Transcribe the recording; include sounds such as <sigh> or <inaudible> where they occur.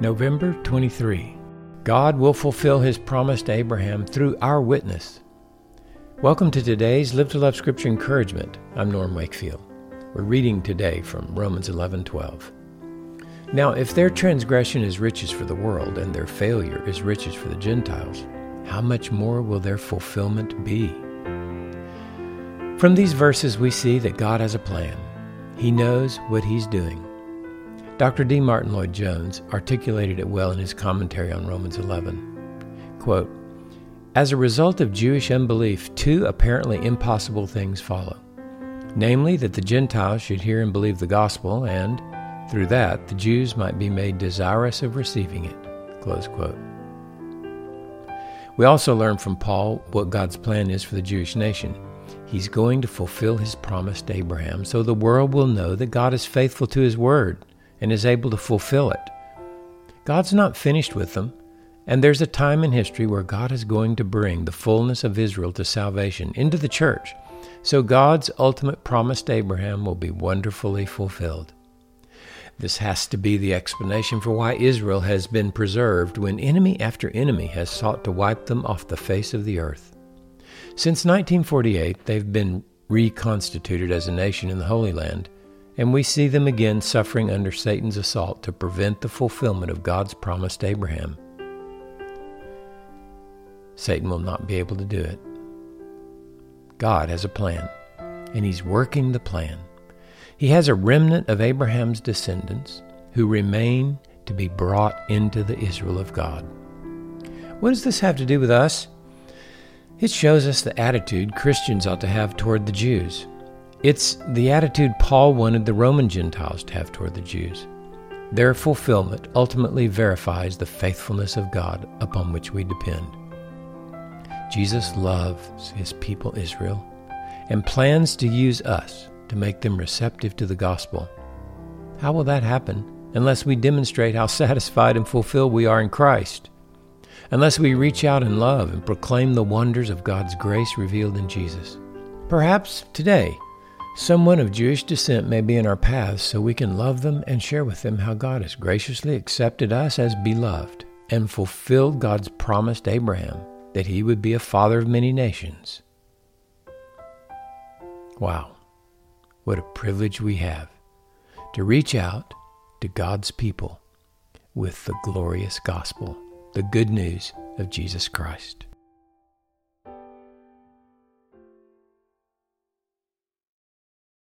November 23. God will fulfill his promise to Abraham through our witness. Welcome to today's Live to Love Scripture Encouragement. I'm Norm Wakefield. We're reading today from Romans 11:12. Now, if their transgression is riches for the world and their failure is riches for the Gentiles, how much more will their fulfillment be? From these verses, we see that God has a plan. He knows what He's doing. Dr. D. Martyn Lloyd-Jones articulated it well in his commentary on Romans 11. Quote, As a result of Jewish unbelief, two apparently impossible things follow. Namely, that the Gentiles should hear and believe the gospel, and, through that, the Jews might be made desirous of receiving it. Close quote. We also learn from Paul what God's plan is for the Jewish nation. He's going to fulfill his promise to Abraham so the world will know that God is faithful to his word and is able to fulfill it. God's not finished with them, and there's a time in history where God is going to bring the fullness of Israel to salvation into the church. So God's ultimate promise to Abraham will be wonderfully fulfilled. This has to be the explanation for why Israel has been preserved when enemy after enemy has sought to wipe them off the face of the earth. Since 1948, they've been reconstituted as a nation in the Holy Land, and we see them again suffering under Satan's assault to prevent the fulfillment of God's promise to Abraham. Satan will not be able to do it. God has a plan, and He's working the plan. He has a remnant of Abraham's descendants who remain to be brought into the Israel of God. What does this have to do with us? It shows us the attitude Christians ought to have toward the Jews. It's the attitude Paul wanted the Roman Gentiles to have toward the Jews. Their fulfillment ultimately verifies the faithfulness of God upon which we depend. Jesus loves his people Israel and plans to use us to make them receptive to the gospel. How will that happen unless we demonstrate how <laughs> satisfied and fulfilled we are in Christ? Unless we reach out in love and proclaim the wonders of God's grace revealed in Jesus? Perhaps today, Someone of Jewish descent may be in our paths so we can love them and share with them how God has graciously accepted us as beloved and fulfilled God's promise to Abraham that he would be a father of many nations. Wow, what a privilege we have to reach out to God's people with the glorious gospel, the good news of Jesus Christ.